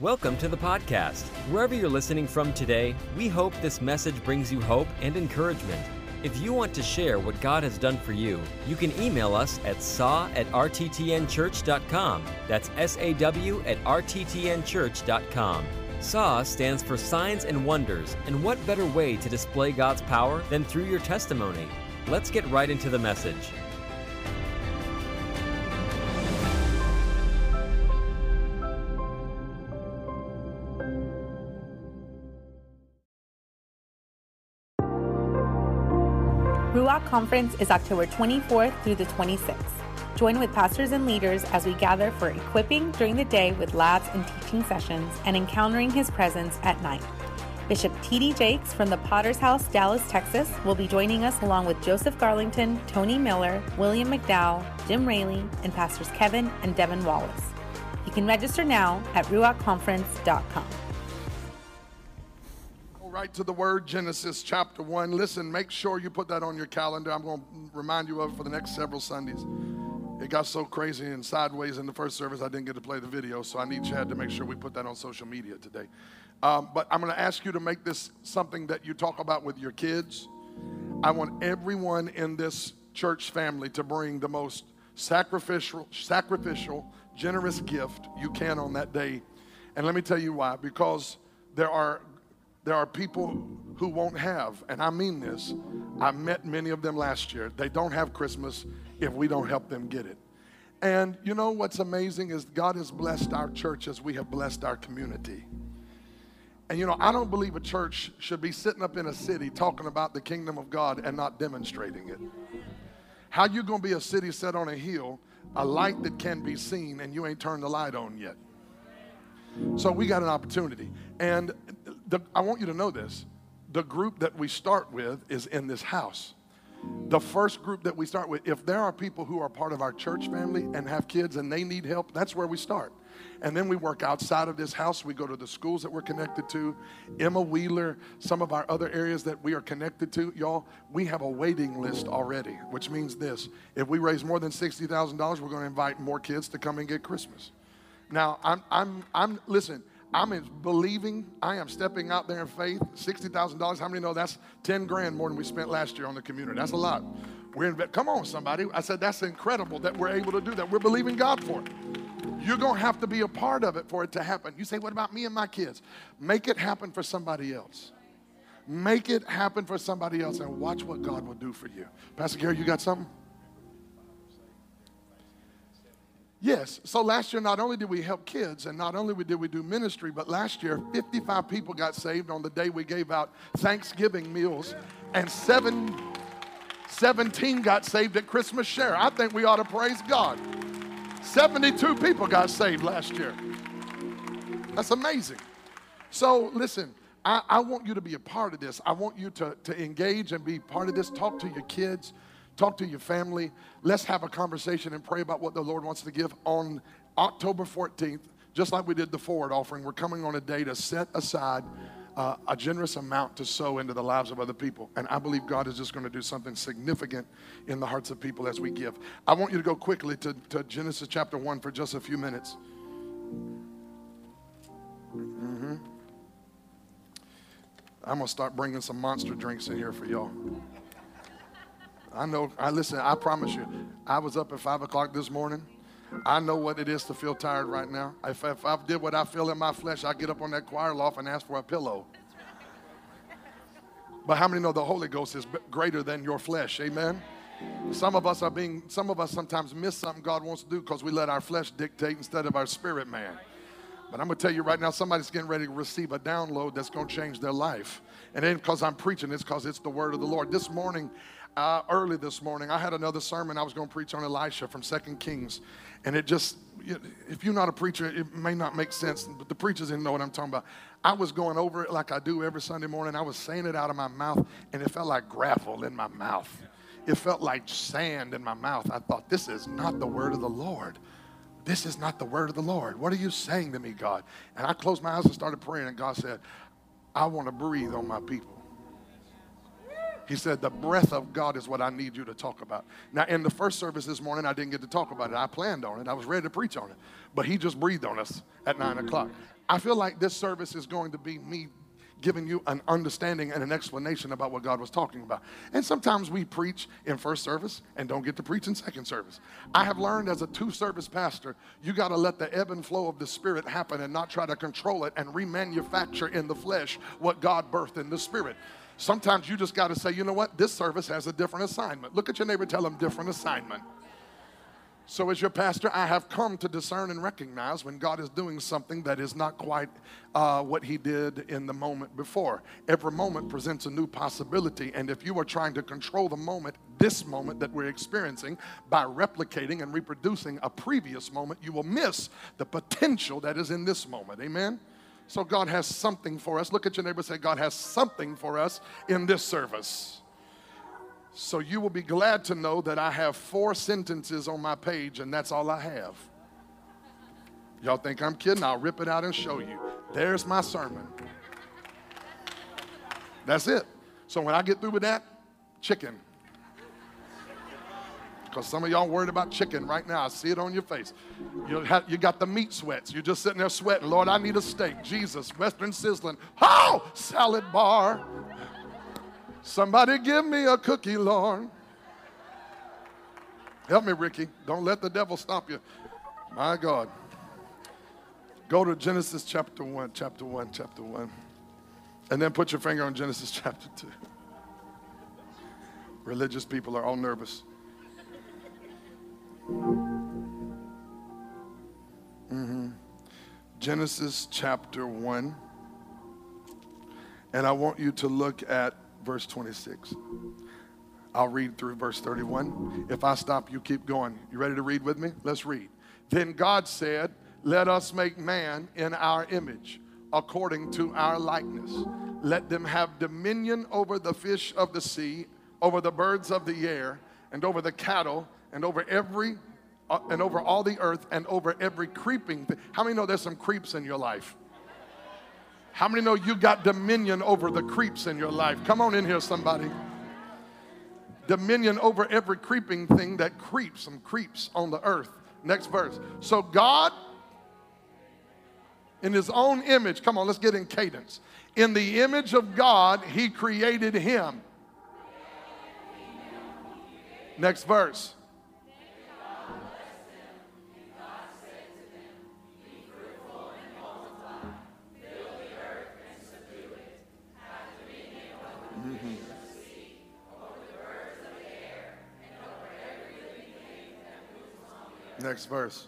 Welcome to the podcast. Wherever you're listening from today, we hope this message brings you hope and encouragement. If you want to share what God has done for you, you can email us at saw at rttnchurch.com. That's S A W at rttnchurch.com. SAW stands for Signs and Wonders, and what better way to display God's power than through your testimony? Let's get right into the message. Conference is October 24th through the 26th. Join with pastors and leaders as we gather for equipping during the day with labs and teaching sessions and encountering his presence at night. Bishop T.D. Jakes from the Potter's House, Dallas, Texas, will be joining us along with Joseph Garlington, Tony Miller, William McDowell, Jim Raley, and pastors Kevin and Devin Wallace. You can register now at ruachconference.com. right to the word Genesis chapter 1. Listen, make sure you put that on your calendar. I'm going to remind you of it for the next several Sundays. It got so crazy and sideways in the first service, I didn't get to play the video, so I need Chad to make sure we put that on social media today. Um, but I'm going to ask you to make this something that you talk about with your kids. I want everyone in this church family to bring the most sacrificial, sacrificial, generous gift you can on that day. And let me tell you why. Because there are there are people who won't have, and I mean this. I met many of them last year. They don't have Christmas if we don't help them get it. And you know what's amazing is God has blessed our church as we have blessed our community. And you know, I don't believe a church should be sitting up in a city talking about the kingdom of God and not demonstrating it. How you going to be a city set on a hill, a light that can be seen and you ain't turned the light on yet? So we got an opportunity. And the, I want you to know this. The group that we start with is in this house. The first group that we start with, if there are people who are part of our church family and have kids and they need help, that's where we start. And then we work outside of this house. We go to the schools that we're connected to, Emma Wheeler, some of our other areas that we are connected to. Y'all, we have a waiting list already, which means this if we raise more than $60,000, we're going to invite more kids to come and get Christmas. Now, I'm, I'm, I'm, listen, I'm in believing, I am stepping out there in faith. $60,000, how many know that's 10 grand more than we spent last year on the community? That's a lot. We're in, come on, somebody. I said, that's incredible that we're able to do that. We're believing God for it. You're going to have to be a part of it for it to happen. You say, what about me and my kids? Make it happen for somebody else. Make it happen for somebody else and watch what God will do for you. Pastor Gary, you got something? Yes. So last year, not only did we help kids and not only did we do ministry, but last year, 55 people got saved on the day we gave out Thanksgiving meals, and seven, 17 got saved at Christmas Share. I think we ought to praise God. 72 people got saved last year. That's amazing. So listen, I, I want you to be a part of this. I want you to, to engage and be part of this. Talk to your kids. Talk to your family. Let's have a conversation and pray about what the Lord wants to give on October 14th, just like we did the forward offering. We're coming on a day to set aside uh, a generous amount to sow into the lives of other people. And I believe God is just going to do something significant in the hearts of people as we give. I want you to go quickly to, to Genesis chapter 1 for just a few minutes. Mm-hmm. I'm going to start bringing some monster drinks in here for y'all. I know, I listen, I promise you, I was up at five o'clock this morning. I know what it is to feel tired right now. If, if I did what I feel in my flesh, I'd get up on that choir loft and ask for a pillow. But how many know the Holy Ghost is greater than your flesh? Amen. Some of us are being, some of us sometimes miss something God wants to do because we let our flesh dictate instead of our spirit man. But I'm going to tell you right now, somebody's getting ready to receive a download that's going to change their life. And then because I'm preaching, it's because it's the word of the Lord. This morning, uh, early this morning, I had another sermon I was going to preach on Elisha from Second Kings. And it just, if you're not a preacher, it may not make sense, but the preachers didn't know what I'm talking about. I was going over it like I do every Sunday morning. I was saying it out of my mouth, and it felt like gravel in my mouth. It felt like sand in my mouth. I thought, this is not the word of the Lord. This is not the word of the Lord. What are you saying to me, God? And I closed my eyes and started praying, and God said, I want to breathe on my people. He said, The breath of God is what I need you to talk about. Now, in the first service this morning, I didn't get to talk about it. I planned on it, I was ready to preach on it. But He just breathed on us at nine o'clock. I feel like this service is going to be me giving you an understanding and an explanation about what God was talking about. And sometimes we preach in first service and don't get to preach in second service. I have learned as a two service pastor, you got to let the ebb and flow of the Spirit happen and not try to control it and remanufacture in the flesh what God birthed in the Spirit. Sometimes you just got to say, you know what? This service has a different assignment. Look at your neighbor, tell them different assignment. So, as your pastor, I have come to discern and recognize when God is doing something that is not quite uh, what He did in the moment before. Every moment presents a new possibility, and if you are trying to control the moment, this moment that we're experiencing, by replicating and reproducing a previous moment, you will miss the potential that is in this moment. Amen? So, God has something for us. Look at your neighbor say, God has something for us in this service. So you will be glad to know that I have four sentences on my page, and that's all I have. Y'all think I'm kidding? I'll rip it out and show you. There's my sermon. That's it. So when I get through with that, chicken. Because some of y'all worried about chicken right now. I see it on your face. You, have, you got the meat sweats. You're just sitting there sweating. Lord, I need a steak. Jesus, Western Sizzlin. Oh, salad bar. Somebody give me a cookie, Lord. Help me, Ricky. Don't let the devil stop you. My God. Go to Genesis chapter 1, chapter 1, chapter 1. And then put your finger on Genesis chapter 2. Religious people are all nervous. Mm-hmm. Genesis chapter 1. And I want you to look at verse 26. I'll read through verse 31. If I stop, you keep going. You ready to read with me? Let's read. Then God said, Let us make man in our image, according to our likeness. Let them have dominion over the fish of the sea, over the birds of the air, and over the cattle, and over every uh, and over all the earth, and over every creeping thing. How many know there's some creeps in your life? How many know you got dominion over the creeps in your life? Come on in here, somebody. Dominion over every creeping thing that creeps, some creeps on the earth. Next verse. So God, in his own image, come on, let's get in cadence. In the image of God, he created him. Next verse. Next verse.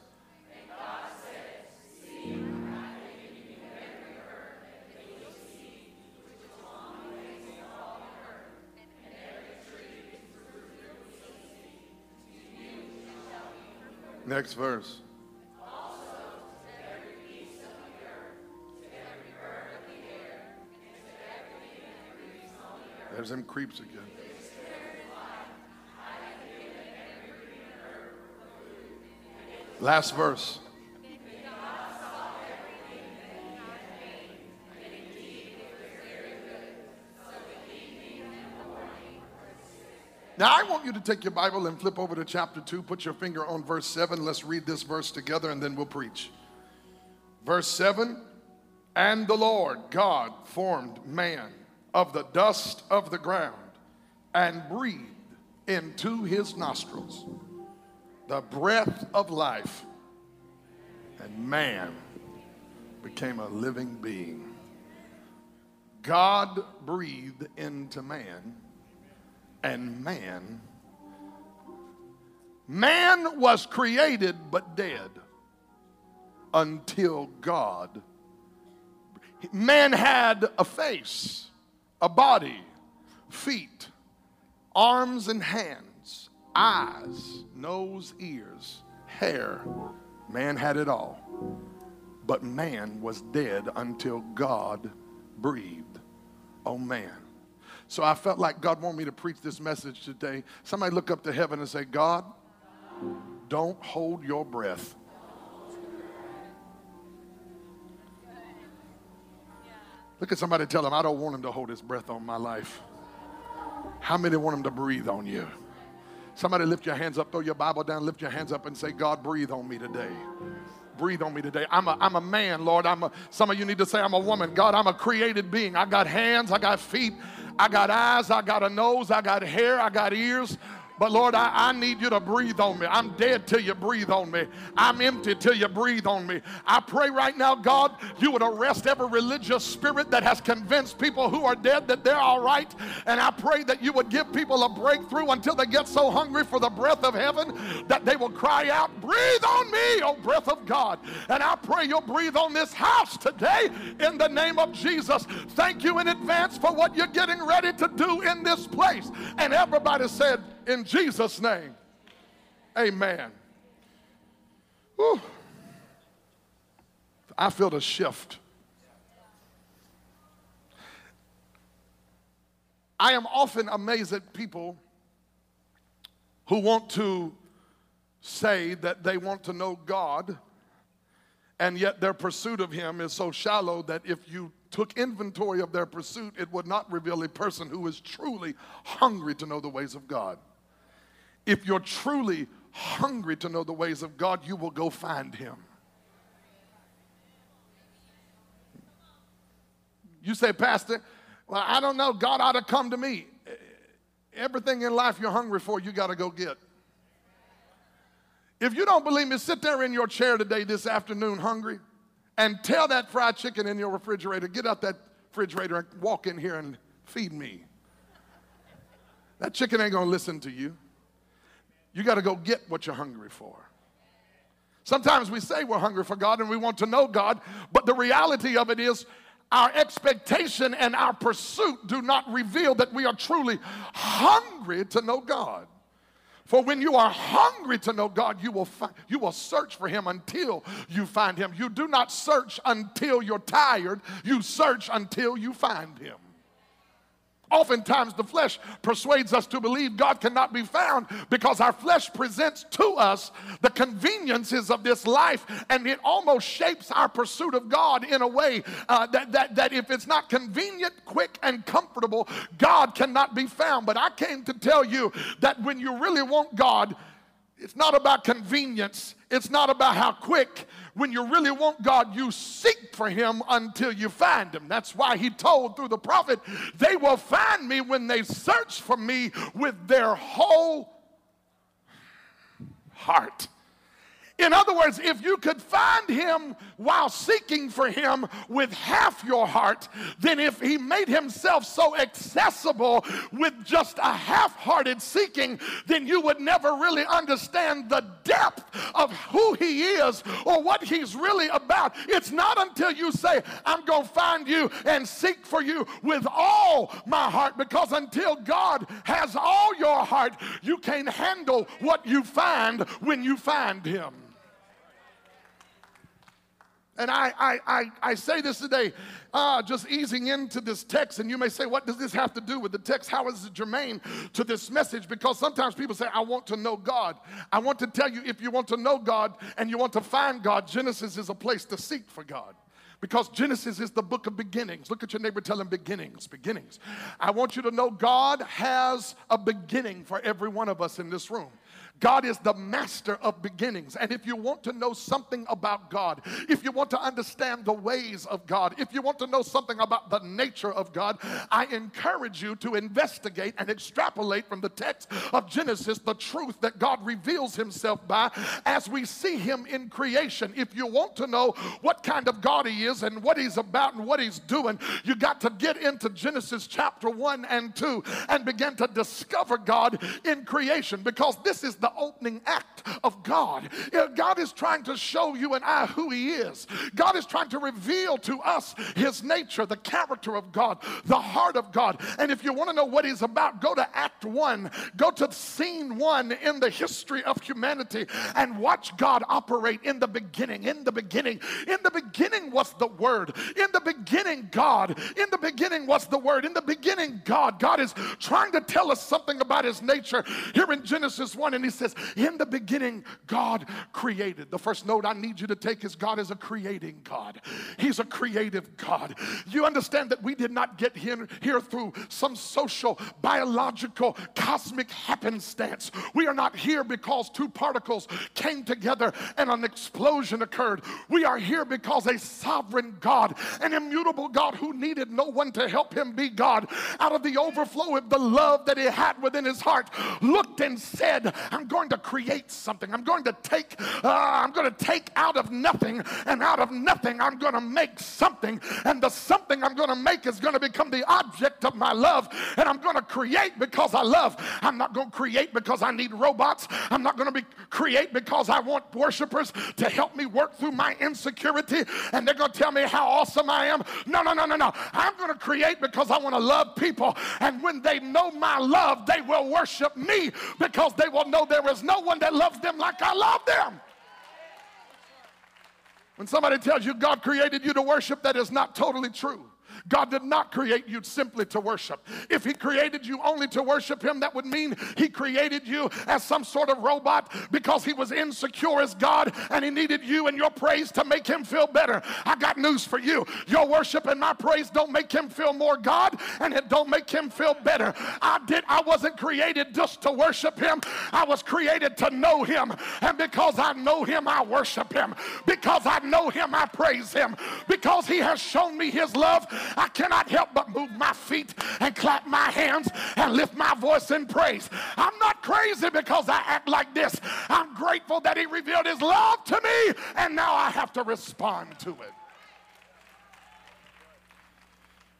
Next verse. There's them creeps again. Last verse. Now, I want you to take your Bible and flip over to chapter 2. Put your finger on verse 7. Let's read this verse together and then we'll preach. Verse 7 And the Lord God formed man of the dust of the ground and breathed into his nostrils the breath of life, and man became a living being. God breathed into man, and man, man was created but dead until God. Man had a face, a body, feet, arms, and hands eyes, nose, ears, hair. Man had it all. But man was dead until God breathed on man. So I felt like God wanted me to preach this message today. Somebody look up to heaven and say, God, don't hold your breath. Look at somebody tell him, I don't want him to hold his breath on my life. How many want him to breathe on you? Somebody lift your hands up, throw your Bible down, lift your hands up and say, God, breathe on me today. breathe on me today. I'm a, I'm a man, Lord. I'm a, some of you need to say, I'm a woman. God, I'm a created being. I got hands, I got feet, I got eyes, I got a nose, I got hair, I got ears. But Lord, I, I need you to breathe on me. I'm dead till you breathe on me. I'm empty till you breathe on me. I pray right now, God, you would arrest every religious spirit that has convinced people who are dead that they're all right. And I pray that you would give people a breakthrough until they get so hungry for the breath of heaven that they will cry out, Breathe on me, O breath of God. And I pray you'll breathe on this house today in the name of Jesus. Thank you in advance for what you're getting ready to do in this place. And everybody said, in Jesus' name. Amen. Whew. I feel the shift. I am often amazed at people who want to say that they want to know God, and yet their pursuit of Him is so shallow that if you took inventory of their pursuit, it would not reveal a person who is truly hungry to know the ways of God. If you're truly hungry to know the ways of God, you will go find him. You say, Pastor, well, I don't know. God ought to come to me. Everything in life you're hungry for, you got to go get. If you don't believe me, sit there in your chair today, this afternoon, hungry, and tell that fried chicken in your refrigerator, get out that refrigerator and walk in here and feed me. That chicken ain't going to listen to you. You got to go get what you're hungry for. Sometimes we say we're hungry for God and we want to know God, but the reality of it is our expectation and our pursuit do not reveal that we are truly hungry to know God. For when you are hungry to know God, you will, find, you will search for Him until you find Him. You do not search until you're tired, you search until you find Him. Oftentimes, the flesh persuades us to believe God cannot be found because our flesh presents to us the conveniences of this life and it almost shapes our pursuit of God in a way uh, that, that, that if it's not convenient, quick, and comfortable, God cannot be found. But I came to tell you that when you really want God, it's not about convenience. It's not about how quick. When you really want God, you seek for Him until you find Him. That's why He told through the prophet, they will find me when they search for me with their whole heart. In other words, if you could find him while seeking for him with half your heart, then if he made himself so accessible with just a half hearted seeking, then you would never really understand the depth of who he is or what he's really about. It's not until you say, I'm going to find you and seek for you with all my heart, because until God has all your heart, you can't handle what you find when you find him. And I, I, I, I, say this today, uh, just easing into this text, and you may say, What does this have to do with the text? How is it germane to this message? Because sometimes people say, I want to know God. I want to tell you, if you want to know God and you want to find God, Genesis is a place to seek for God. Because Genesis is the book of beginnings. Look at your neighbor, tell him beginnings, beginnings. I want you to know God has a beginning for every one of us in this room. God is the master of beginnings. And if you want to know something about God, if you want to understand the ways of God, if you want to know something about the nature of God, I encourage you to investigate and extrapolate from the text of Genesis the truth that God reveals himself by as we see him in creation. If you want to know what kind of God he is and what he's about and what he's doing, you got to get into Genesis chapter 1 and 2 and begin to discover God in creation because this is the opening act of God. God is trying to show you and I who He is. God is trying to reveal to us His nature, the character of God, the heart of God. And if you want to know what He's about, go to Act 1, go to scene 1 in the history of humanity and watch God operate in the beginning. In the beginning, in the beginning was the Word. In the beginning, God. In the beginning was the Word. In the beginning, God. God is trying to tell us something about His nature here in Genesis 1. And He says, In the beginning, God created. The first note I need you to take is God is a creating God. He's a creative God. You understand that we did not get here, here through some social, biological, cosmic happenstance. We are not here because two particles came together and an explosion occurred. We are here because a sovereign God, an immutable God who needed no one to help him be God, out of the overflow of the love that he had within his heart, looked and said, I'm going to create something. I'm going to take, uh, I'm going to take out of nothing, and out of nothing, I'm going to make something. And the something I'm going to make is going to become the object of my love. And I'm going to create because I love. I'm not going to create because I need robots. I'm not going to be create because I want worshipers to help me work through my insecurity and they're going to tell me how awesome I am. No, no, no, no, no. I'm going to create because I want to love people. And when they know my love, they will worship me because they will know there is no one that loves them like I love them. When somebody tells you God created you to worship, that is not totally true. God did not create you simply to worship. If He created you only to worship Him, that would mean He created you as some sort of robot because He was insecure as God and He needed you and your praise to make Him feel better. I got news for you. Your worship and my praise don't make Him feel more God and it don't make Him feel better. I did. I wasn't created just to worship Him. I was created to know Him. And because I know Him, I worship Him. Because I know Him, I praise Him. Because He has shown me His love, I cannot help but move my feet and clap my hands and lift my voice in praise. I'm not crazy because I act like this. I'm grateful that He revealed His love to me, and now I have to respond to it.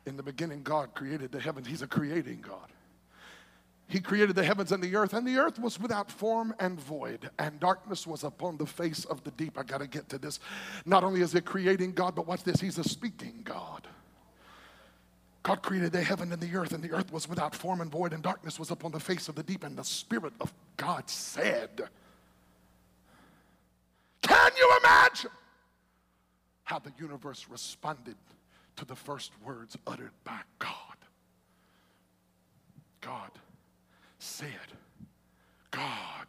In the beginning, God created the heavens. He's a creating God. He created the heavens and the earth, and the earth was without form and void, and darkness was upon the face of the deep. I got to get to this. Not only is He creating God, but watch this, He's a speaking God. God created the heaven and the earth, and the earth was without form and void, and darkness was upon the face of the deep, and the Spirit of God said, Can you imagine how the universe responded to the first words uttered by God? God said, God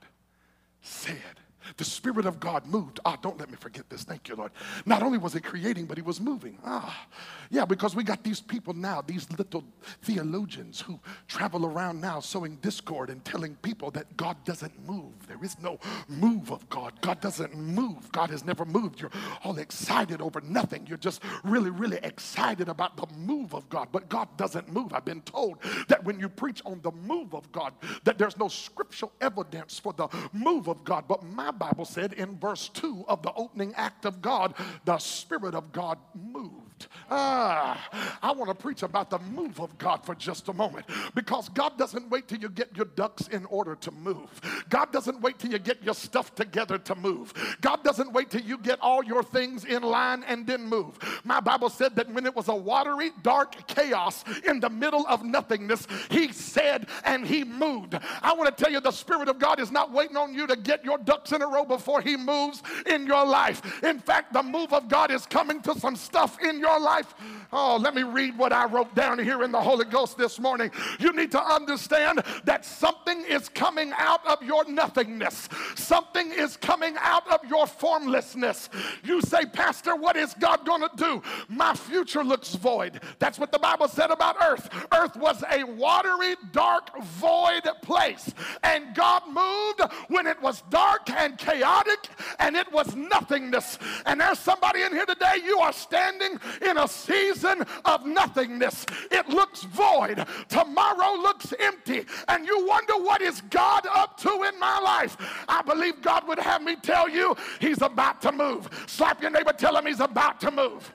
said, the Spirit of God moved. Ah, don't let me forget this. Thank you, Lord. Not only was He creating, but He was moving. Ah, yeah, because we got these people now, these little theologians who travel around now sowing discord and telling people that God doesn't move. There is no move of God. God doesn't move. God has never moved. You're all excited over nothing. You're just really, really excited about the move of God. But God doesn't move. I've been told that when you preach on the move of God, that there's no scriptural evidence for the move of God. But my Bible said in verse 2 of the opening act of God, the Spirit of God moved. Ah, I want to preach about the move of God for just a moment because God doesn't wait till you get your ducks in order to move. God doesn't wait till you get your stuff together to move. God doesn't wait till you get all your things in line and then move. My Bible said that when it was a watery, dark chaos in the middle of nothingness, He said and He moved. I want to tell you the Spirit of God is not waiting on you to get your ducks in a row before He moves in your life. In fact, the move of God is coming to some stuff in your life. Oh, let me read what I wrote down here in the Holy Ghost this morning. You need to understand that something is coming out of your nothingness, something is coming out of your formlessness. You say, Pastor, what is God going to do? My future looks void. That's what the Bible said about earth. Earth was a watery, dark, void place. And God moved when it was dark and chaotic and it was nothingness. And there's somebody in here today, you are standing in a season of nothingness. It looks void. Tomorrow looks empty. And you wonder what is God up to in my life? I believe God would have me tell you he's about to move. Slap your neighbor, tell him he's about to move.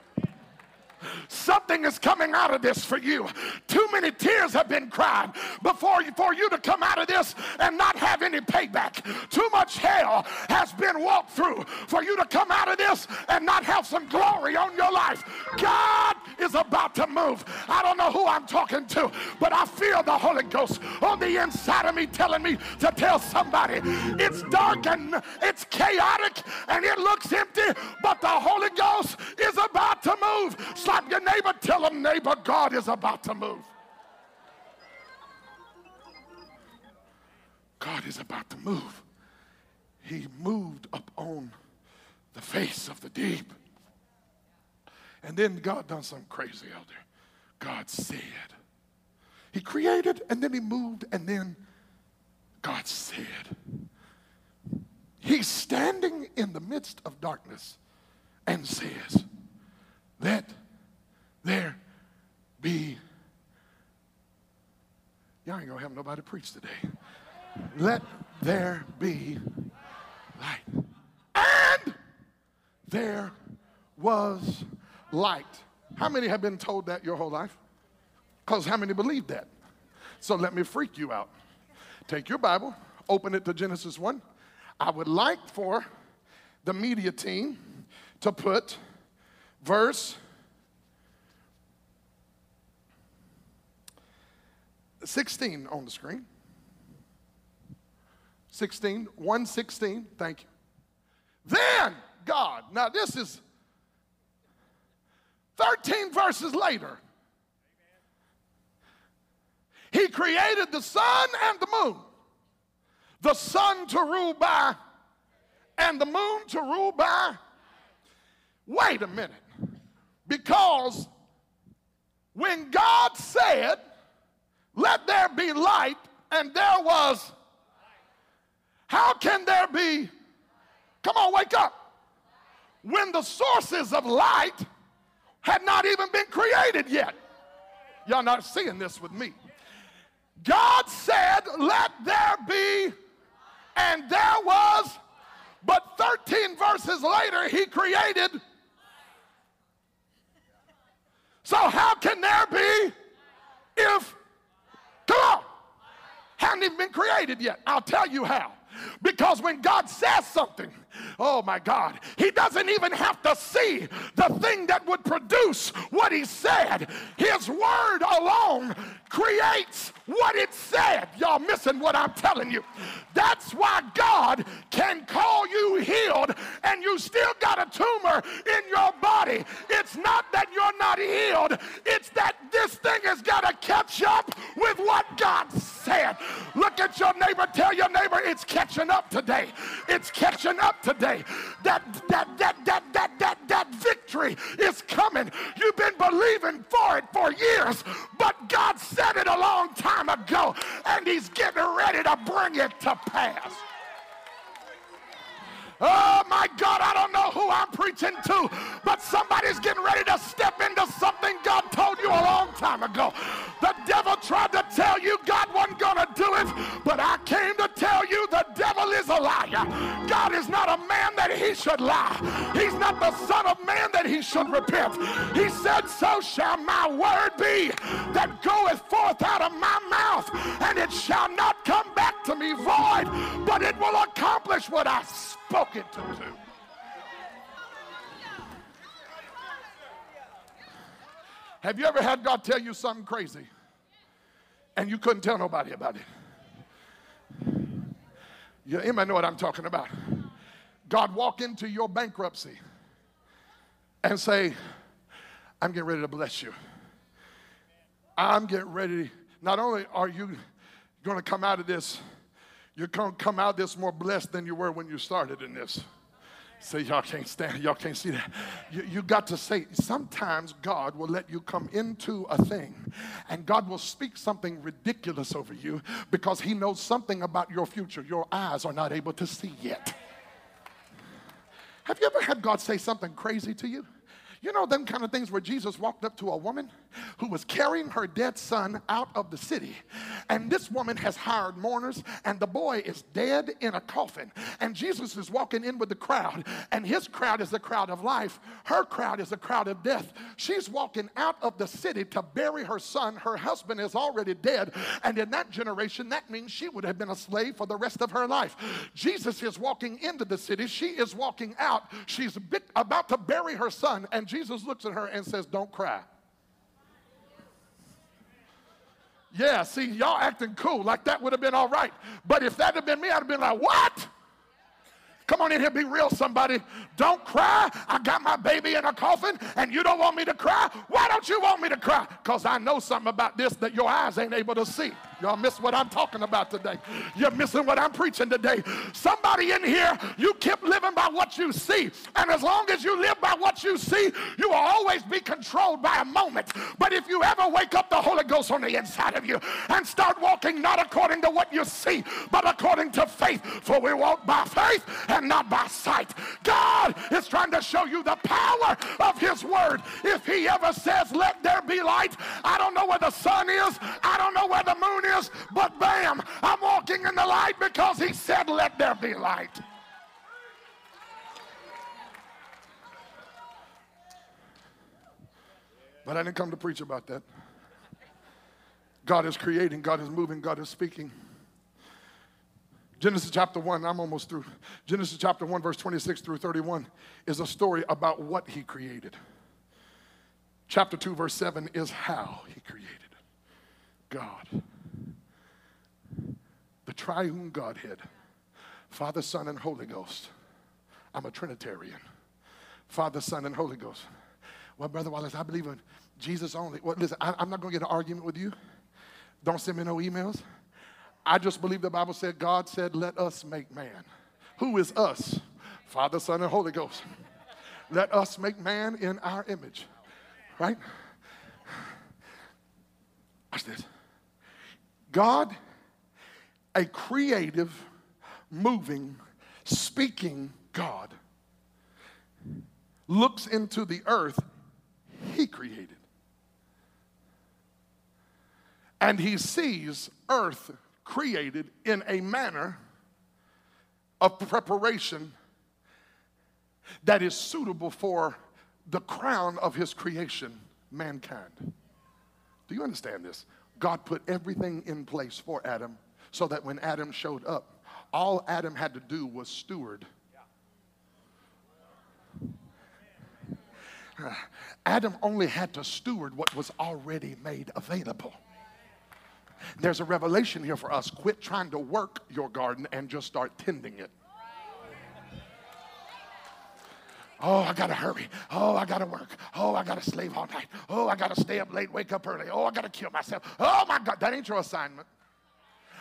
Something is coming out of this for you. Too many tears have been cried before you, for you to come out of this and not have any payback. Too much hell has been walked through for you to come out of this and not have some glory on your life. God is about to move. I don't know who I'm talking to, but I feel the Holy Ghost on the inside of me telling me to tell somebody it's dark and it's chaotic and it looks empty, but the Holy Ghost is about to move. Your neighbor, tell him, neighbor, God is about to move. God is about to move. he moved up on the face of the deep. And then God done something crazy out there. God said. He created and then he moved and then God said. He's standing in the midst of darkness and says, Let there be. Y'all ain't gonna have nobody preach today. Let there be light. And there was light. How many have been told that your whole life? Because how many believe that? So let me freak you out. Take your Bible, open it to Genesis 1. I would like for the media team to put verse 16 on the screen. 16, 116, thank you. Then God, now this is 13 verses later. He created the sun and the moon. The sun to rule by and the moon to rule by. Wait a minute. Because when God said, Let there be light, and there was, how can there be? Come on, wake up. When the sources of light had not even been created yet. Y'all not seeing this with me. God said, Let there be, and there was, but 13 verses later, He created. So, how can there be if, come on, hadn't even been created yet? I'll tell you how. Because when God says something, oh my God, He doesn't even have to see the thing that would produce what He said. His word alone creates what it said. Y'all missing what I'm telling you. That's why God can call you healed and you still got a tumor in your body. It's not that you're not healed, it's that this thing has got to catch up with what God said. Look at your neighbor, tell your neighbor it's catching up today. It's catching up today. That that that that that that that victory is coming. You've been believing for it for years, but God said it a long time ago, and He's getting ready to bring it to pass. Oh my God, I don't know who I'm preaching to, but somebody's getting ready to step into something God told you a long time ago. The devil tried to tell you God wasn't going to do it, but I came is a liar. God is not a man that he should lie. He's not the son of man that he should repent. He said, So shall my word be that goeth forth out of my mouth, and it shall not come back to me void, but it will accomplish what I spoken to do. Have you ever had God tell you something crazy and you couldn't tell nobody about it? You anybody know what I'm talking about? God walk into your bankruptcy and say, I'm getting ready to bless you. I'm getting ready. Not only are you going to come out of this you're going to come out of this more blessed than you were when you started in this. Say, y'all can't stand, y'all can't see that. You, you got to say, sometimes God will let you come into a thing and God will speak something ridiculous over you because He knows something about your future your eyes are not able to see yet. Have you ever had God say something crazy to you? You know, them kind of things where Jesus walked up to a woman who was carrying her dead son out of the city. And this woman has hired mourners, and the boy is dead in a coffin. And Jesus is walking in with the crowd, and his crowd is the crowd of life. Her crowd is the crowd of death. She's walking out of the city to bury her son. Her husband is already dead. And in that generation, that means she would have been a slave for the rest of her life. Jesus is walking into the city. She is walking out. She's about to bury her son. And Jesus looks at her and says, Don't cry. Yeah, see, y'all acting cool like that would have been all right. But if that had been me, I'd have been like, What? Come on in here, be real, somebody. Don't cry. I got my baby in a coffin and you don't want me to cry. Why don't you want me to cry? Because I know something about this that your eyes ain't able to see. Y'all miss what I'm talking about today. You're missing what I'm preaching today. Somebody in here, you keep living by what you see. And as long as you live by what you see, you will always be controlled by a moment. But if you ever wake up the Holy Ghost on the inside of you and start walking not according to what you see, but according to faith, for we walk by faith and not by sight. God is trying to show you the power of His Word. If He ever says, Let there be light, I don't know where the sun is, I don't know where the moon is, but bam, I'm walking in the light because he said, Let there be light. But I didn't come to preach about that. God is creating, God is moving, God is speaking. Genesis chapter 1, I'm almost through. Genesis chapter 1, verse 26 through 31 is a story about what he created. Chapter 2, verse 7 is how he created God triune Godhead, Father, Son, and Holy Ghost. I'm a Trinitarian. Father, Son, and Holy Ghost. Well, Brother Wallace, I believe in Jesus only. Well, listen, I, am not going to get an argument with you. Don't send me no emails. I just believe the Bible said, God said, let us make man. Who is us? Father, Son, and Holy Ghost. Let us make man in our image. Right? Watch this. God a creative, moving, speaking God looks into the earth he created. And he sees earth created in a manner of preparation that is suitable for the crown of his creation, mankind. Do you understand this? God put everything in place for Adam so that when Adam showed up, all Adam had to do was steward. Uh, Adam only had to steward what was already made available. There's a revelation here for us. Quit trying to work your garden and just start tending it. Oh, I gotta hurry. Oh, I gotta work. Oh, I gotta slave all night. Oh, I gotta stay up late, wake up early. Oh, I gotta kill myself. Oh my God, that ain't your assignment.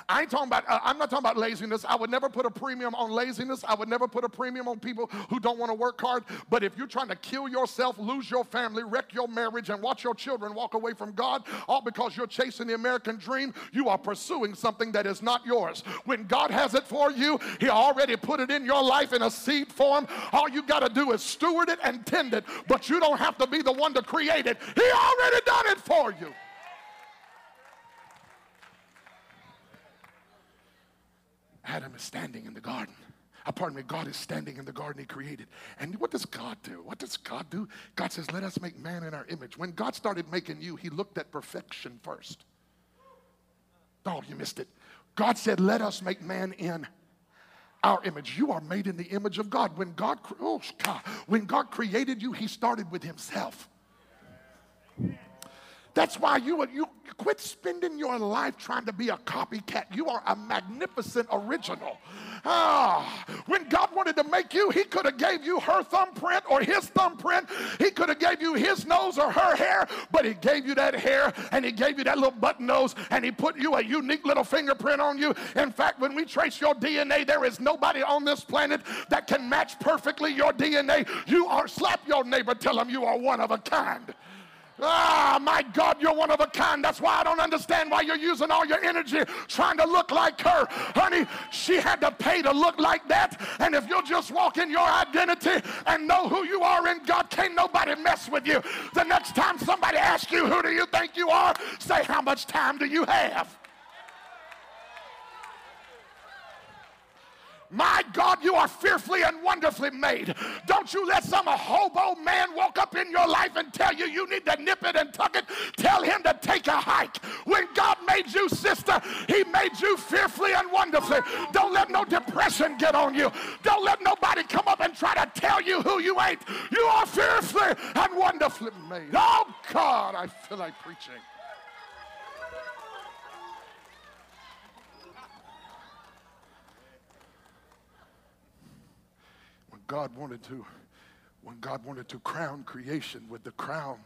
I ain't talking about, uh, I'm not talking about laziness. I would never put a premium on laziness. I would never put a premium on people who don't want to work hard. But if you're trying to kill yourself, lose your family, wreck your marriage, and watch your children walk away from God, all because you're chasing the American dream, you are pursuing something that is not yours. When God has it for you, He already put it in your life in a seed form. All you got to do is steward it and tend it, but you don't have to be the one to create it. He already done it for you. Adam is standing in the garden. Uh, pardon me, God is standing in the garden he created. And what does God do? What does God do? God says, Let us make man in our image. When God started making you, he looked at perfection first. Oh, you missed it. God said, Let us make man in our image. You are made in the image of God. When God, oh God, when God created you, he started with himself. That's why you, you quit spending your life trying to be a copycat. You are a magnificent original. Ah, when God wanted to make you, he could have gave you her thumbprint or his thumbprint. He could have gave you his nose or her hair, but he gave you that hair and he gave you that little button nose and he put you a unique little fingerprint on you. In fact, when we trace your DNA, there is nobody on this planet that can match perfectly your DNA. You are slap your neighbor, tell him you are one of a kind. Ah, my God, you're one of a kind. That's why I don't understand why you're using all your energy trying to look like her. Honey, she had to pay to look like that. And if you'll just walk in your identity and know who you are in God, can't nobody mess with you. The next time somebody asks you, who do you think you are? Say, how much time do you have? My God, you are fearfully and wonderfully made. Don't you let some hobo man walk up in your life and tell you you need to nip it and tuck it. Tell him to take a hike. When God made you, sister, he made you fearfully and wonderfully. Don't let no depression get on you. Don't let nobody come up and try to tell you who you ain't. You are fearfully and wonderfully made. Oh, God, I feel like preaching. God wanted to, when God wanted to crown creation with the crown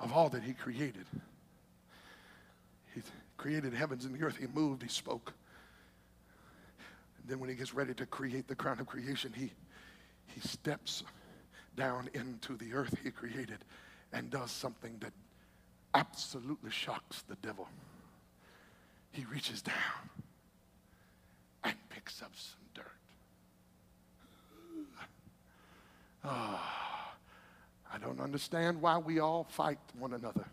of all that He created, He created heavens and the earth. He moved, he spoke. And then when he gets ready to create the crown of creation, he, he steps down into the earth he created and does something that absolutely shocks the devil. He reaches down and picks up some dirt. Oh, I don't understand why we all fight one another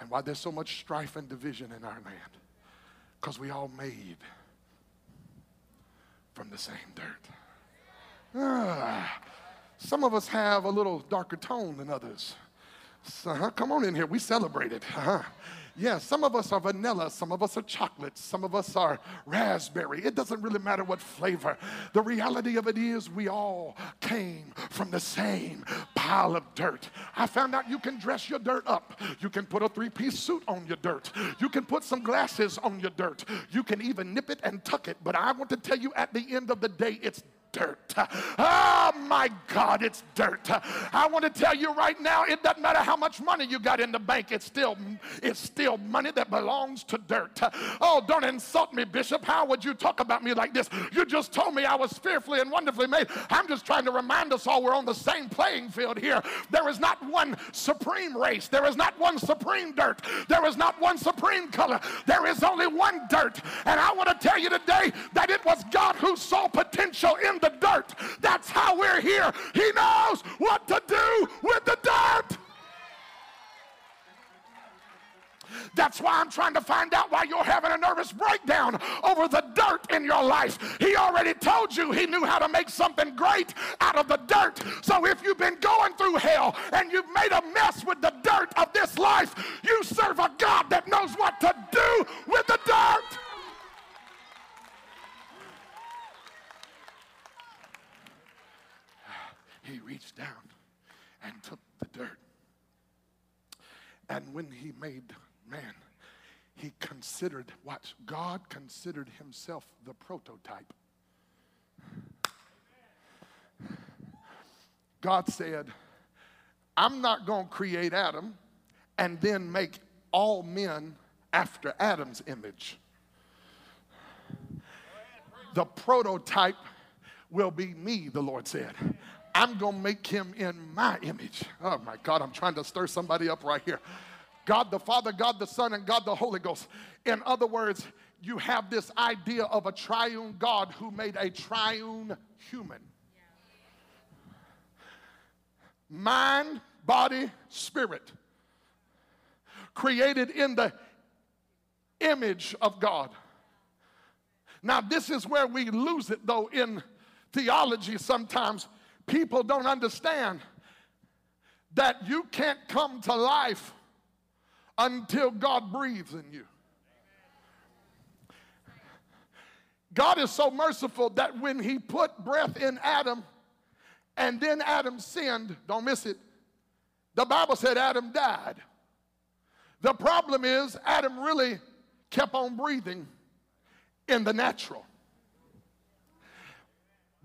and why there's so much strife and division in our land. Because we all made from the same dirt. Ah, some of us have a little darker tone than others. So, uh-huh, come on in here. We celebrate it. Uh-huh. Yeah, some of us are vanilla, some of us are chocolate, some of us are raspberry. It doesn't really matter what flavor. The reality of it is, we all came from the same pile of dirt. I found out you can dress your dirt up. You can put a three piece suit on your dirt. You can put some glasses on your dirt. You can even nip it and tuck it. But I want to tell you at the end of the day, it's dirt. Oh my God, it's dirt. I want to tell you right now, it doesn't matter how much money you got in the bank, it's still it's still money that belongs to dirt. Oh, don't insult me, Bishop. How would you talk about me like this? You just told me I was fearfully and wonderfully made. I'm just trying to remind us all we're on the same playing field here. There is not one supreme race. There is not one supreme dirt. There is not one supreme color. There is only one dirt. And I want to tell you today that it was God who saw potential in the the dirt. That's how we're here. He knows what to do with the dirt. That's why I'm trying to find out why you're having a nervous breakdown over the dirt in your life. He already told you he knew how to make something great out of the dirt. So if you've been going through hell and you've made a mess with the dirt of this life, you serve a God that knows what to do with the dirt. He reached down and took the dirt. And when he made man, he considered, watch, God considered himself the prototype. God said, I'm not going to create Adam and then make all men after Adam's image. The prototype will be me, the Lord said. I'm going to make him in my image. Oh my God, I'm trying to stir somebody up right here. God the Father, God the Son, and God the Holy Ghost. In other words, you have this idea of a triune God who made a triune human. Mind, body, spirit. Created in the image of God. Now, this is where we lose it, though, in theology sometimes people don't understand that you can't come to life until God breathes in you. God is so merciful that when He put breath in Adam and then Adam sinned, don't miss it, the Bible said Adam died. The problem is, Adam really kept on breathing in the natural.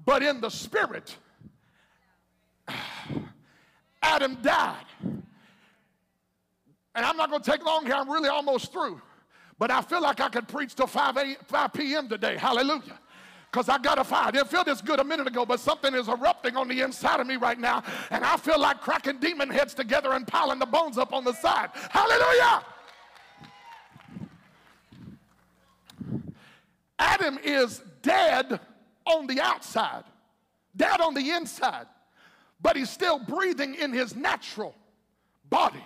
But in the spirit, Adam died. And I'm not going to take long here, I'm really almost through. But I feel like I could preach till 5, 8, 5 p.m. today. Hallelujah because I got a fire. I didn't feel this good a minute ago, but something is erupting on the inside of me right now, and I feel like cracking demon heads together and piling the bones up on the side. Hallelujah! Adam is dead on the outside, dead on the inside but he's still breathing in his natural body,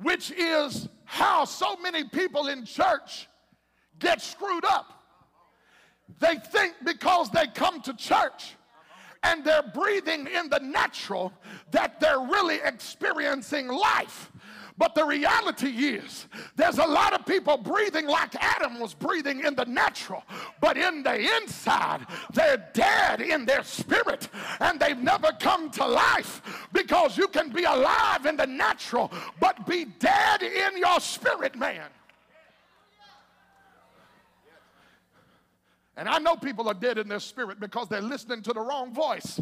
which is how so many people in church get screwed up. They think because they come to church and they're breathing in the natural that they're really experiencing life. But the reality is, there's a lot of people breathing like Adam was breathing in the natural, but in the inside, they're dead in their spirit and they've never come to life because you can be alive in the natural, but be dead in your spirit, man. And I know people are dead in their spirit because they're listening to the wrong voice.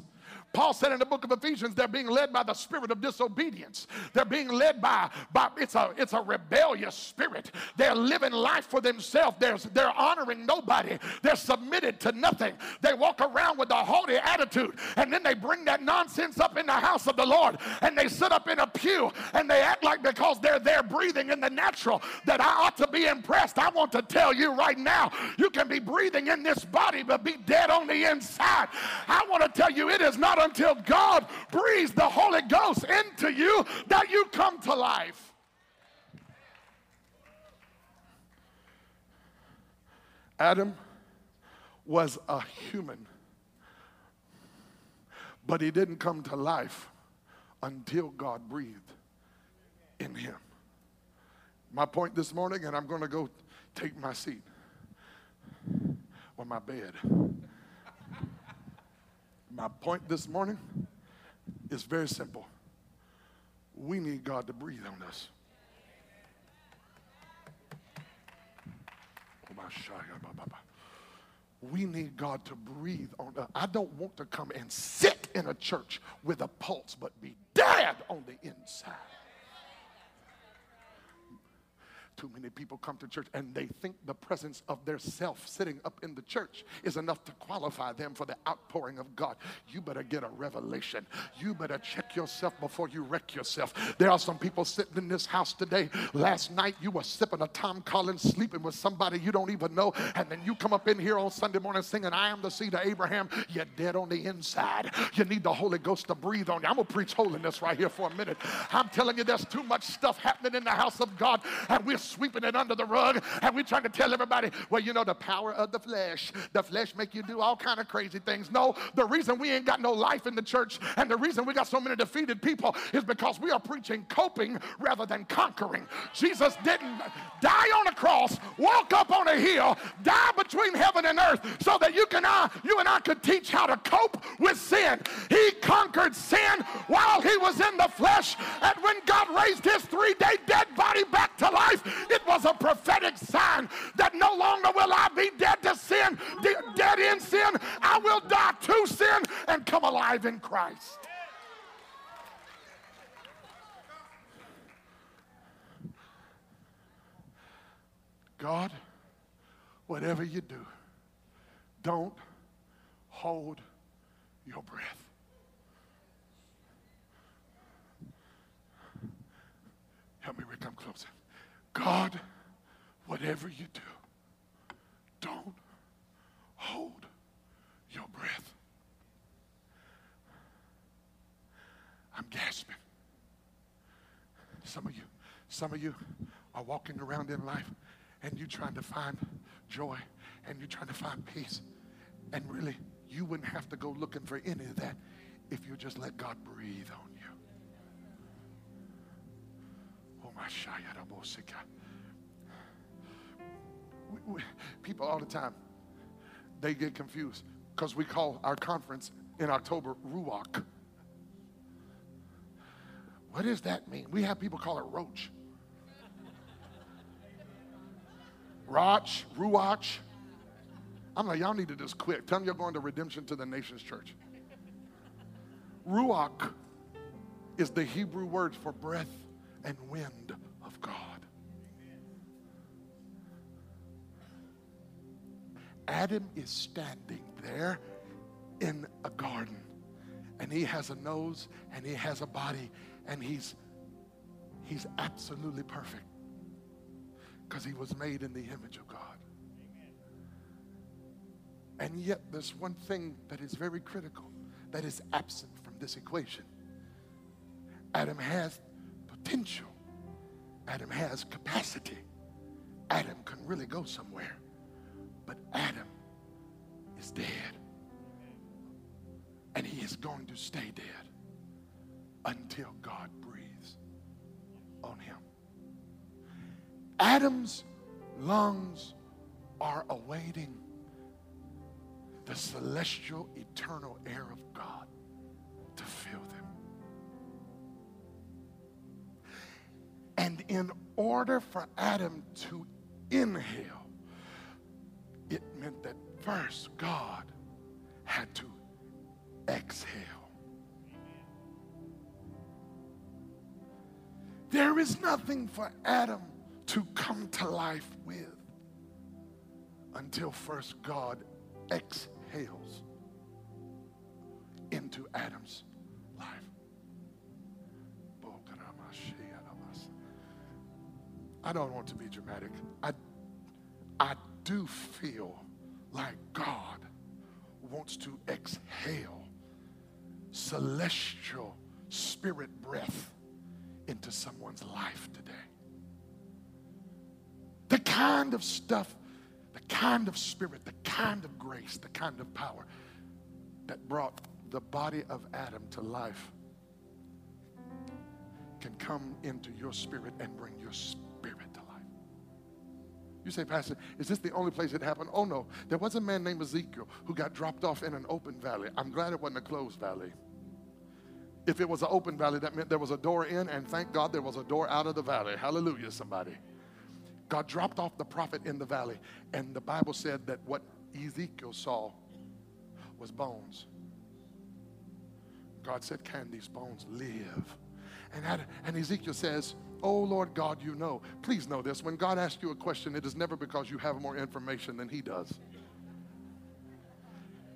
Paul said in the book of Ephesians, they're being led by the spirit of disobedience. They're being led by, by it's a it's a rebellious spirit. They're living life for themselves. They're, they're honoring nobody. They're submitted to nothing. They walk around with a haughty attitude, and then they bring that nonsense up in the house of the Lord, and they sit up in a pew and they act like because they're there breathing in the natural that I ought to be impressed. I want to tell you right now, you can be breathing in this body but be dead on the inside. I want to tell you, it is not until God breathes the Holy Ghost into you that you come to life. Adam was a human, but he didn't come to life until God breathed in him. My point this morning, and I'm going to go take my seat or my bed. My point this morning is very simple. We need God to breathe on us. We need God to breathe on us. I don't want to come and sit in a church with a pulse, but be dead on the inside. Too many people come to church and they think the presence of their self sitting up in the church is enough to qualify them for the outpouring of God. You better get a revelation. You better check yourself before you wreck yourself. There are some people sitting in this house today. Last night you were sipping a Tom Collins, sleeping with somebody you don't even know, and then you come up in here on Sunday morning singing, I am the seed of Abraham. You're dead on the inside. You need the Holy Ghost to breathe on you. I'm going to preach holiness right here for a minute. I'm telling you, there's too much stuff happening in the house of God, and we're sweeping it under the rug and we're trying to tell everybody, well, you know, the power of the flesh. The flesh make you do all kind of crazy things. No, the reason we ain't got no life in the church and the reason we got so many defeated people is because we are preaching coping rather than conquering. Jesus didn't die on a cross, walk up on a hill, die between heaven and earth so that you can I, you and I could teach how to cope with sin. He conquered sin while he was in the flesh and when God raised his three-day dead body back to life, it was a prophetic sign that no longer will I be dead to sin, de- dead in sin. I will die to sin and come alive in Christ. God, whatever you do, don't hold your breath. Help me, Rick, I'm. God, whatever you do, don't hold your breath. I'm gasping. Some of you, some of you are walking around in life and you're trying to find joy and you're trying to find peace. And really, you wouldn't have to go looking for any of that if you just let God breathe on you. Oh my we, we, People all the time, they get confused because we call our conference in October Ruach. What does that mean? We have people call it roach. Roch, Ruach. I'm like, y'all need to just quit. Tell them you're going to Redemption to the Nations Church. Ruach is the Hebrew word for breath and wind of God. Adam is standing there in a garden and he has a nose and he has a body and he's he's absolutely perfect because he was made in the image of God. And yet there's one thing that is very critical that is absent from this equation. Adam has potential. Adam has capacity. Adam can really go somewhere. But Adam is dead. And he is going to stay dead until God breathes on him. Adam's lungs are awaiting the celestial, eternal air of God to fill them. And in order for Adam to inhale, it meant that first God had to exhale. There is nothing for Adam to come to life with until first God exhales into Adam's life. I don't want to be dramatic. I, I do feel like God wants to exhale celestial spirit breath into someone's life today. The kind of stuff, the kind of spirit, the kind of grace, the kind of power that brought the body of Adam to life can come into your spirit and bring your spirit to life. You say, Pastor, is this the only place it happened? Oh, no. There was a man named Ezekiel who got dropped off in an open valley. I'm glad it wasn't a closed valley. If it was an open valley, that meant there was a door in, and thank God there was a door out of the valley. Hallelujah, somebody. God dropped off the prophet in the valley, and the Bible said that what Ezekiel saw was bones. God said, Can these bones live? And, and Ezekiel says, Oh Lord God, you know. Please know this. When God asks you a question, it is never because you have more information than He does.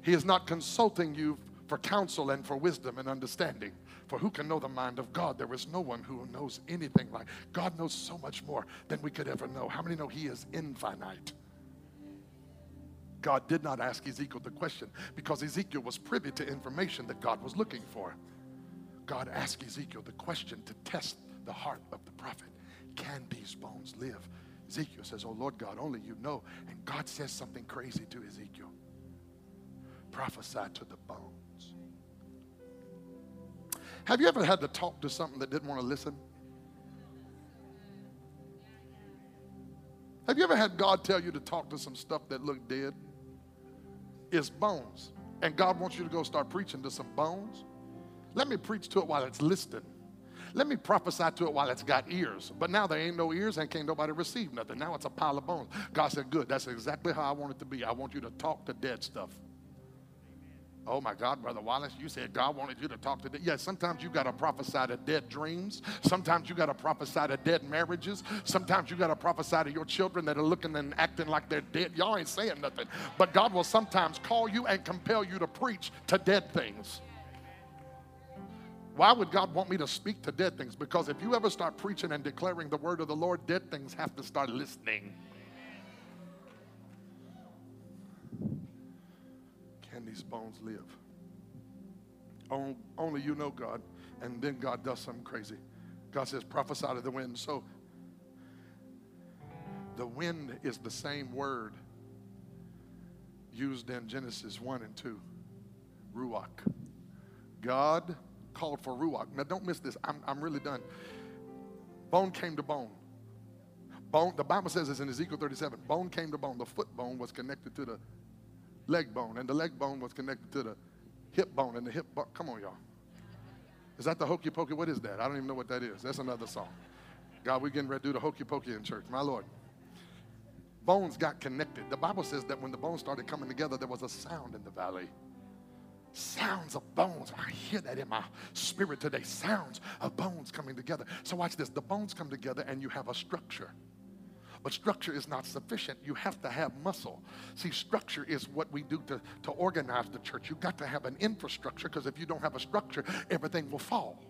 He is not consulting you for counsel and for wisdom and understanding. For who can know the mind of God? There is no one who knows anything like God knows so much more than we could ever know. How many know He is infinite? God did not ask Ezekiel the question because Ezekiel was privy to information that God was looking for. God asked Ezekiel the question to test the heart of the prophet Can these bones live? Ezekiel says, Oh Lord God, only you know. And God says something crazy to Ezekiel prophesy to the bones. Have you ever had to talk to something that didn't want to listen? Have you ever had God tell you to talk to some stuff that looked dead? It's bones. And God wants you to go start preaching to some bones. Let me preach to it while it's listening. Let me prophesy to it while it's got ears. But now there ain't no ears and can't nobody receive nothing. Now it's a pile of bones. God said, Good, that's exactly how I want it to be. I want you to talk to dead stuff. Oh my God, Brother Wallace, you said God wanted you to talk to dead. Yes, sometimes you got to prophesy to dead dreams. Sometimes you got to prophesy to dead marriages. Sometimes you got to prophesy to your children that are looking and acting like they're dead. Y'all ain't saying nothing. But God will sometimes call you and compel you to preach to dead things. Why would God want me to speak to dead things? Because if you ever start preaching and declaring the word of the Lord, dead things have to start listening. These bones live? Only you know God. And then God does something crazy. God says, prophesy to the wind. So the wind is the same word used in Genesis 1 and 2 Ruach. God called for Ruach. Now, don't miss this. I'm, I'm really done. Bone came to bone. Bone, the Bible says this in Ezekiel 37. Bone came to bone. The foot bone was connected to the leg bone, and the leg bone was connected to the hip bone, and the hip bone. Come on, y'all. Is that the hokey pokey? What is that? I don't even know what that is. That's another song. God, we're getting ready to do the hokey pokey in church. My Lord. Bones got connected. The Bible says that when the bones started coming together, there was a sound in the valley sounds of bones. I hear that in my spirit today. Sounds of bones coming together. So watch this. The bones come together and you have a structure. But structure is not sufficient. You have to have muscle. See, structure is what we do to, to organize the church. You've got to have an infrastructure because if you don't have a structure, everything will fall.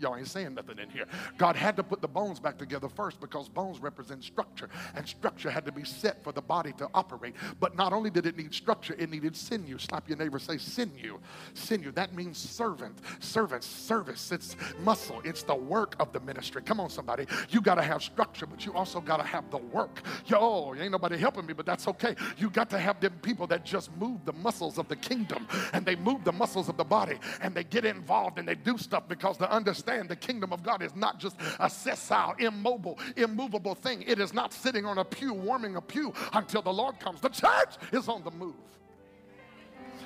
Y'all ain't saying nothing in here. God had to put the bones back together first because bones represent structure, and structure had to be set for the body to operate. But not only did it need structure, it needed sinew. Slap your neighbor, say sinew. Sinew, that means servant, servant, service. It's muscle, it's the work of the ministry. Come on, somebody. You got to have structure, but you also got to have the work. Yo, ain't nobody helping me, but that's okay. You got to have them people that just move the muscles of the kingdom and they move the muscles of the body and they get involved and they do stuff because they understand understand the kingdom of God is not just a sessile, immobile, immovable thing. It is not sitting on a pew, warming a pew until the Lord comes. The church is on the move.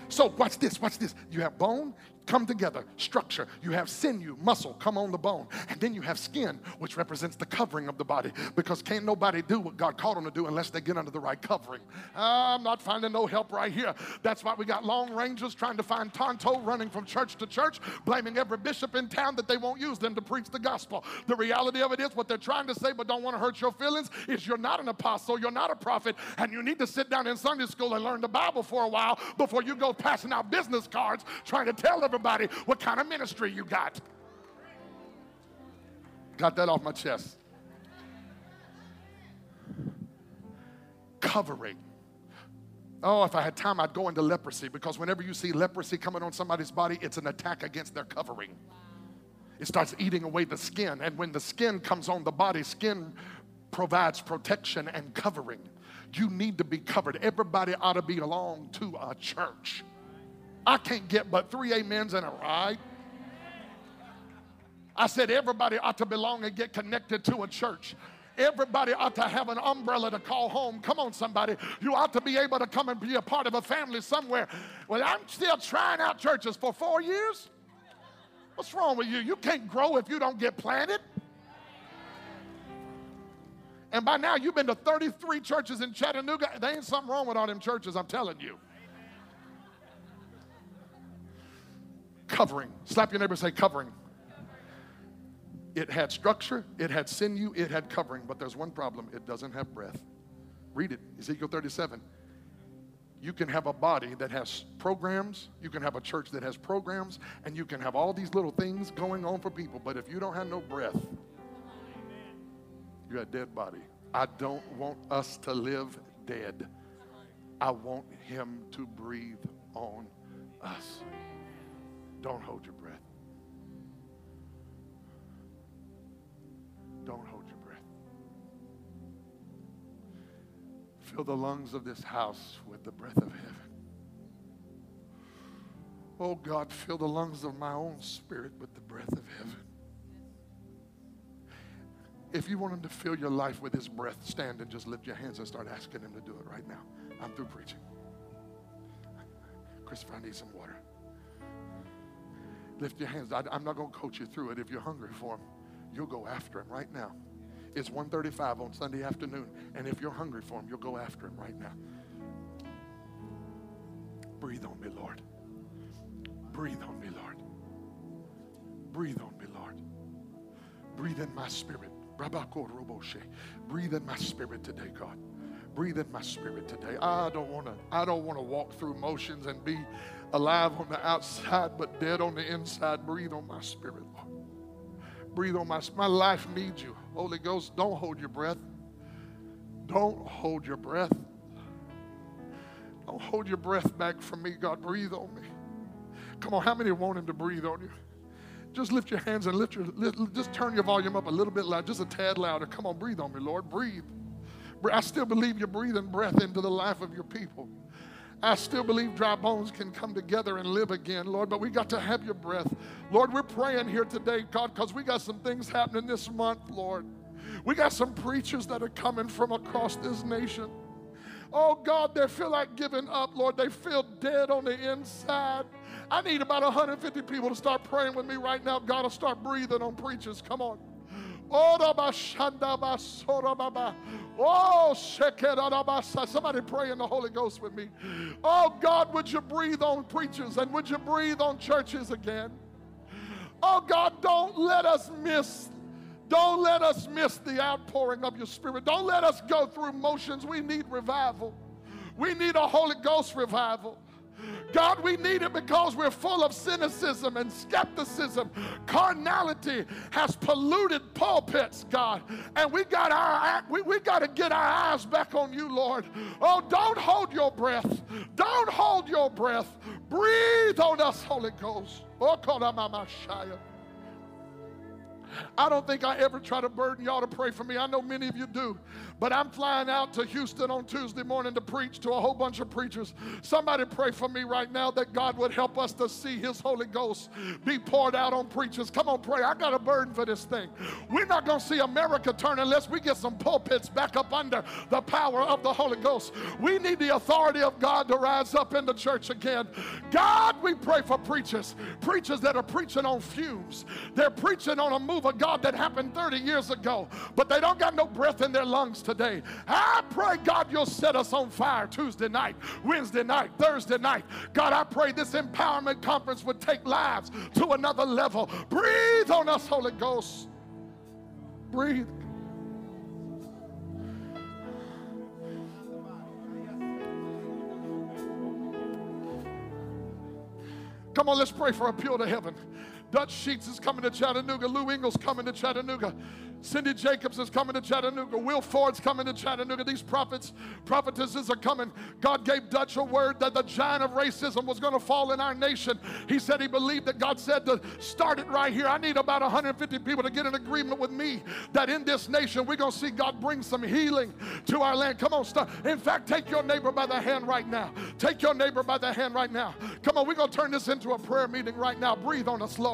So watch this, watch this. You have bone, come together, structure. You have sinew, muscle, come on the bone. And then you have skin, which represents the covering of the body. Because can't nobody do what God called them to do unless they get under the right covering. Ah, I'm not finding no help right here. That's why we got long rangers trying to find Tonto running from church to church, blaming every bishop in town that they won't use them to preach the gospel. The reality of it is what they're trying to say, but don't want to hurt your feelings, is you're not an apostle, you're not a prophet, and you need to sit down in Sunday school and learn the Bible for a while before you go passing out business cards trying to tell everybody everybody what kind of ministry you got. Got that off my chest. Covering. Oh, if I had time, I'd go into leprosy because whenever you see leprosy coming on somebody's body, it's an attack against their covering. It starts eating away the skin. And when the skin comes on the body, skin provides protection and covering. You need to be covered. Everybody ought to belong to a church. I can't get but three amens and a ride. I said everybody ought to belong and get connected to a church. Everybody ought to have an umbrella to call home. Come on, somebody. You ought to be able to come and be a part of a family somewhere. Well, I'm still trying out churches for four years. What's wrong with you? You can't grow if you don't get planted. And by now, you've been to 33 churches in Chattanooga. There ain't something wrong with all them churches, I'm telling you. Covering. Slap your neighbor say covering. It had structure, it had sinew, it had covering, but there's one problem it doesn't have breath. Read it, Ezekiel 37. You can have a body that has programs, you can have a church that has programs, and you can have all these little things going on for people, but if you don't have no breath, you're a dead body. I don't want us to live dead. I want Him to breathe on us. Don't hold your breath. Don't hold your breath. Fill the lungs of this house with the breath of heaven. Oh God, fill the lungs of my own spirit with the breath of heaven. If you want him to fill your life with his breath, stand and just lift your hands and start asking him to do it right now. I'm through preaching. Christopher, I need some water. Lift your hands. I, am not going to coach you through it. If you're hungry for him, you'll go after him right now. It's 1.35 on Sunday afternoon. And if you're hungry for him, you'll go after him right now. Breathe on me, Lord. Breathe on me, Lord. Breathe on me, Lord. Breathe in my spirit. Breathe in my spirit today, God. Breathe in my spirit today. I don't want to I don't want to walk through motions and be alive on the outside but dead on the inside. Breathe on my spirit, Lord. Breathe on my my life needs you. Holy Ghost, don't hold your breath. Don't hold your breath. Don't hold your breath back from me, God. Breathe on me. Come on, how many want him to breathe on you? Just lift your hands and lift your just turn your volume up a little bit loud, just a tad louder. Come on, breathe on me, Lord. Breathe. I still believe you're breathing breath into the life of your people. I still believe dry bones can come together and live again, Lord, but we got to have your breath. Lord, we're praying here today, God, because we got some things happening this month, Lord. We got some preachers that are coming from across this nation. Oh, God, they feel like giving up, Lord. They feel dead on the inside. I need about 150 people to start praying with me right now. God will start breathing on preachers. Come on. Oh, Oh, somebody pray in the Holy Ghost with me. Oh, God, would you breathe on preachers and would you breathe on churches again? Oh, God, don't let us miss. Don't let us miss the outpouring of your spirit. Don't let us go through motions. We need revival. We need a Holy Ghost revival. God, we need it because we're full of cynicism and skepticism. Carnality has polluted pulpits, God. And we got our we, we got to get our eyes back on you, Lord. Oh, don't hold your breath. Don't hold your breath. Breathe on us, Holy Ghost. Oh. I don't think I ever try to burden y'all to pray for me. I know many of you do. But I'm flying out to Houston on Tuesday morning to preach to a whole bunch of preachers. Somebody pray for me right now that God would help us to see His Holy Ghost be poured out on preachers. Come on, pray. I got a burden for this thing. We're not going to see America turn unless we get some pulpits back up under the power of the Holy Ghost. We need the authority of God to rise up in the church again. God, we pray for preachers, preachers that are preaching on fumes. They're preaching on a move of God that happened 30 years ago, but they don't got no breath in their lungs today. I pray, God, you'll set us on fire Tuesday night, Wednesday night, Thursday night. God, I pray this empowerment conference would take lives to another level. Breathe on us, Holy Ghost. Breathe. Come on, let's pray for appeal to heaven. Dutch Sheets is coming to Chattanooga. Lou Engle's coming to Chattanooga. Cindy Jacobs is coming to Chattanooga. Will Ford's coming to Chattanooga. These prophets, prophetesses are coming. God gave Dutch a word that the giant of racism was going to fall in our nation. He said he believed that God said to start it right here. I need about 150 people to get in agreement with me that in this nation we're going to see God bring some healing to our land. Come on, start. In fact, take your neighbor by the hand right now. Take your neighbor by the hand right now. Come on, we're going to turn this into a prayer meeting right now. Breathe on us, Lord.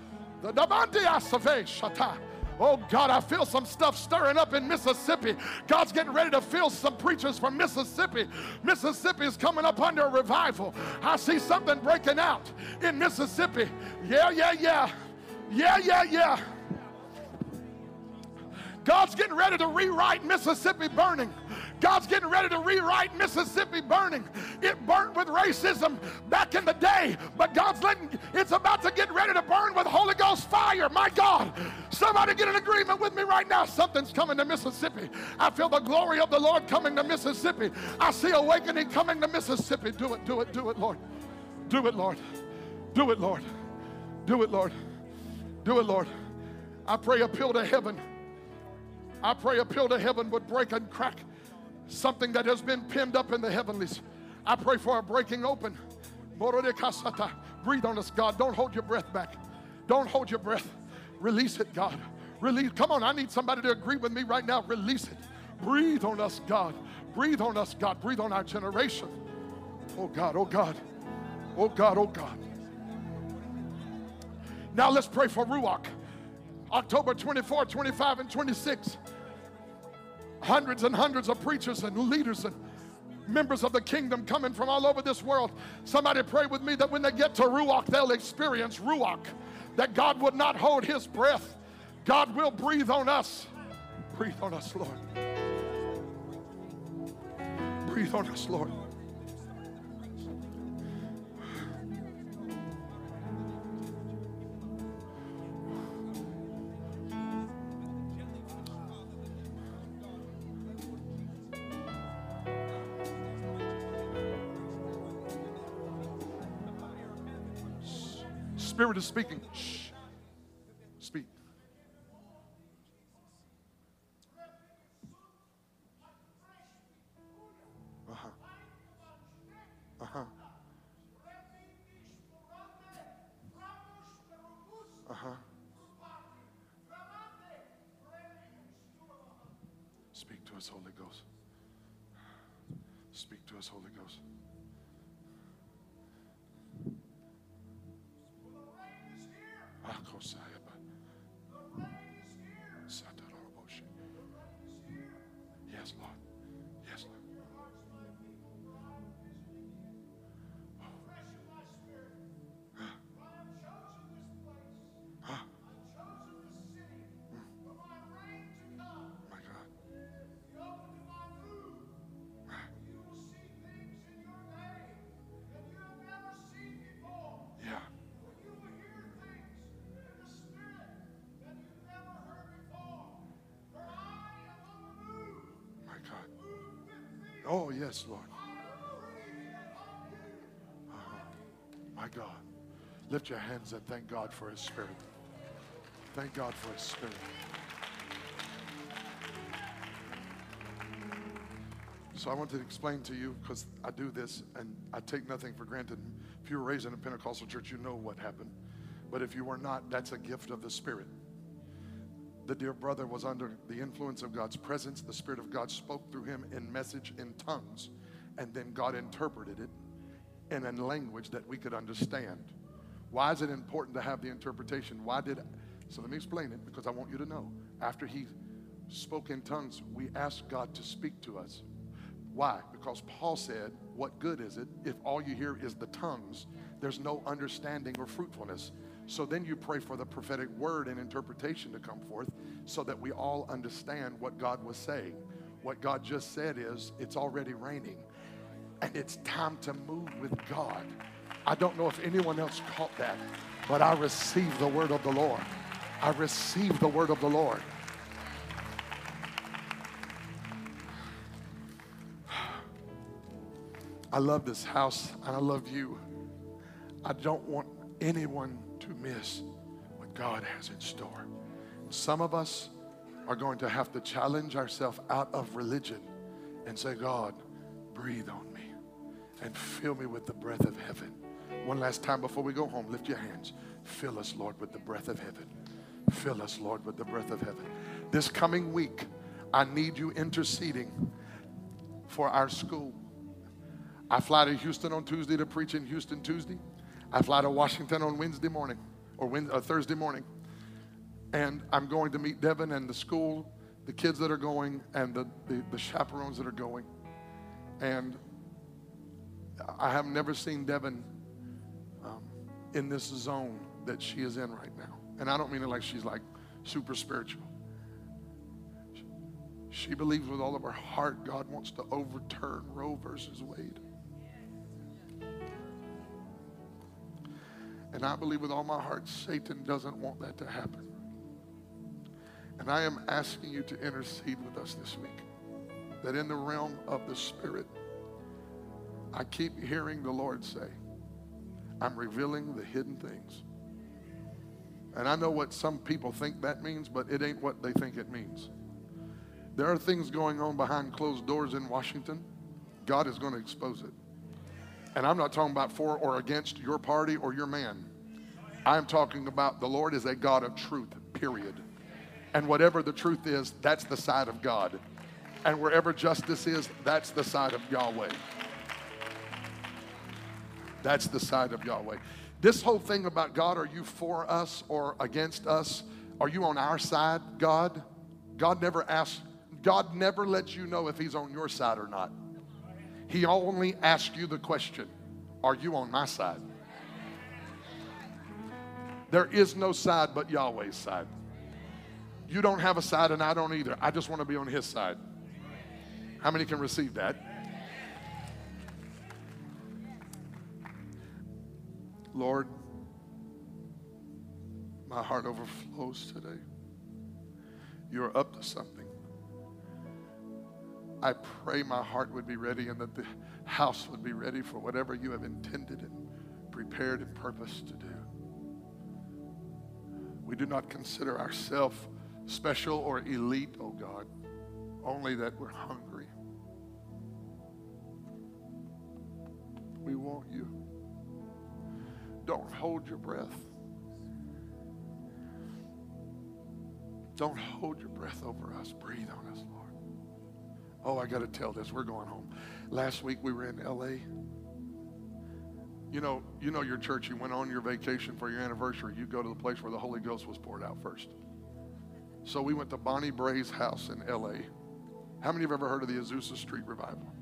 the damanti asave shata. Oh God, I feel some stuff stirring up in Mississippi. God's getting ready to fill some preachers from Mississippi. Mississippi is coming up under a revival. I see something breaking out in Mississippi. Yeah, yeah, yeah. Yeah, yeah, yeah. God's getting ready to rewrite Mississippi burning. God's getting ready to rewrite Mississippi burning. It burnt with racism back in the day, but God's letting it's about to get ready to burn with Holy Ghost fire. My God, somebody get an agreement with me right now. Something's coming to Mississippi. I feel the glory of the Lord coming to Mississippi. I see awakening coming to Mississippi. Do it, do it, do it, Lord. Do it, Lord. Do it, Lord. Do it, Lord. Do it, Lord. I pray appeal to heaven. I pray appeal to heaven would break and crack something that has been pinned up in the heavenlies. I pray for a breaking open. Breathe on us, God. Don't hold your breath back. Don't hold your breath. Release it, God. Release. Come on, I need somebody to agree with me right now. Release it. Breathe on us, God. Breathe on us, God. Breathe on our generation. Oh, God. Oh, God. Oh, God. Oh, God. Now let's pray for Ruach. October 24, 25, and 26. Hundreds and hundreds of preachers and leaders and members of the kingdom coming from all over this world. Somebody pray with me that when they get to Ruach, they'll experience Ruach, that God would not hold his breath. God will breathe on us. Breathe on us, Lord. Breathe on us, Lord. Spirit is speaking. Shh. Speak. Uh-huh. Uh-huh. Uh-huh. Speak to us, Holy Ghost. Speak to us, Holy Ghost. Oh, yes, Lord. Uh-huh. My God. Lift your hands and thank God for His Spirit. Thank God for His Spirit. So I want to explain to you because I do this and I take nothing for granted. If you were raised in a Pentecostal church, you know what happened. But if you were not, that's a gift of the Spirit. The dear brother was under the influence of God's presence. The Spirit of God spoke through him in message in tongues, and then God interpreted it in a language that we could understand. Why is it important to have the interpretation? Why did I? so let me explain it because I want you to know. After he spoke in tongues, we asked God to speak to us. Why? Because Paul said, What good is it if all you hear is the tongues? There's no understanding or fruitfulness. So then you pray for the prophetic word and interpretation to come forth so that we all understand what God was saying. What God just said is, It's already raining and it's time to move with God. I don't know if anyone else caught that, but I received the word of the Lord. I received the word of the Lord. I love this house and I love you. I don't want anyone to miss what God has in store. Some of us are going to have to challenge ourselves out of religion and say, God, breathe on me and fill me with the breath of heaven. One last time before we go home, lift your hands. Fill us, Lord, with the breath of heaven. Fill us, Lord, with the breath of heaven. This coming week, I need you interceding for our school. I fly to Houston on Tuesday to preach in Houston Tuesday. I fly to Washington on Wednesday morning or Wednesday, uh, Thursday morning. And I'm going to meet Devin and the school, the kids that are going, and the, the, the chaperones that are going. And I have never seen Devin um, in this zone that she is in right now. And I don't mean it like she's like super spiritual. She believes with all of her heart God wants to overturn Roe versus Wade. And I believe with all my heart, Satan doesn't want that to happen. And I am asking you to intercede with us this week. That in the realm of the Spirit, I keep hearing the Lord say, I'm revealing the hidden things. And I know what some people think that means, but it ain't what they think it means. There are things going on behind closed doors in Washington. God is going to expose it. And I'm not talking about for or against your party or your man. I'm talking about the Lord is a God of truth, period. And whatever the truth is, that's the side of God. And wherever justice is, that's the side of Yahweh. That's the side of Yahweh. This whole thing about God, are you for us or against us? Are you on our side, God? God never asks, God never lets you know if He's on your side or not. He only asks you the question Are you on my side? There is no side but Yahweh's side. You don't have a side, and I don't either. I just want to be on His side. How many can receive that? Lord, my heart overflows today. You're up to something. I pray my heart would be ready and that the house would be ready for whatever you have intended and prepared and purposed to do. We do not consider ourselves special or elite, oh God, only that we're hungry. We want you. Don't hold your breath. Don't hold your breath over us. Breathe on us, Lord. Oh, I got to tell this. We're going home. Last week we were in LA. You know, you know your church, you went on your vacation for your anniversary, you go to the place where the Holy Ghost was poured out first. So we went to Bonnie Bray's house in LA. How many have ever heard of the Azusa Street Revival?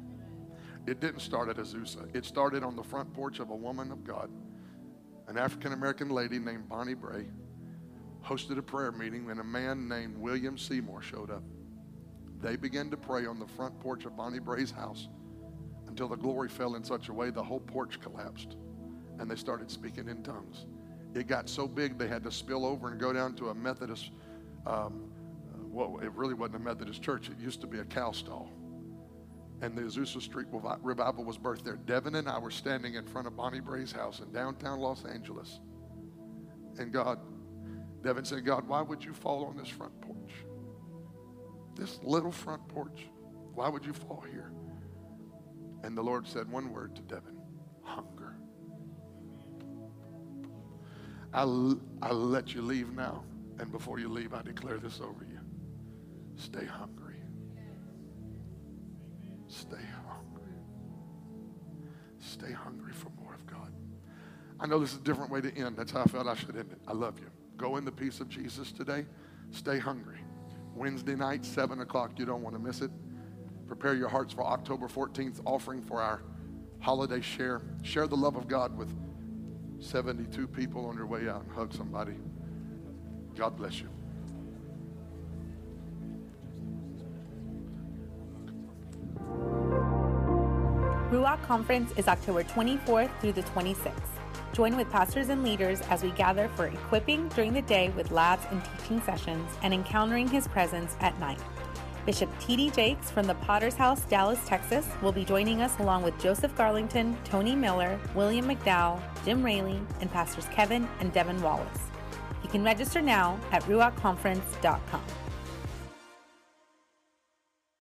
It didn't start at Azusa. It started on the front porch of a woman of God an African American lady named Bonnie Bray, hosted a prayer meeting, and a man named William Seymour showed up. They began to pray on the front porch of Bonnie Bray's house until the glory fell in such a way the whole porch collapsed and they started speaking in tongues. It got so big they had to spill over and go down to a Methodist, um, well, it really wasn't a Methodist church, it used to be a cow stall. and the Azusa Street revival was birthed there. Devin and I were standing in front of Bonnie Bray's house in downtown Los Angeles. And God, Devin said, God, why would you fall on this front porch? This little front porch. Why would you fall here? And the Lord said one word to Devin hunger. I'll, I'll let you leave now. And before you leave, I declare this over you. Stay hungry. Stay hungry. Stay hungry for more of God. I know this is a different way to end. That's how I felt I should end it. I love you. Go in the peace of Jesus today. Stay hungry. Wednesday night, 7 o'clock. You don't want to miss it. Prepare your hearts for October 14th offering for our holiday share. Share the love of God with 72 people on your way out and hug somebody. God bless you. Ruach Conference is October 24th through the 26th. Join with pastors and leaders as we gather for equipping during the day with labs and teaching sessions and encountering his presence at night. Bishop T.D. Jakes from the Potter's House, Dallas, Texas, will be joining us along with Joseph Garlington, Tony Miller, William McDowell, Jim Raley, and pastors Kevin and Devin Wallace. You can register now at ruachconference.com.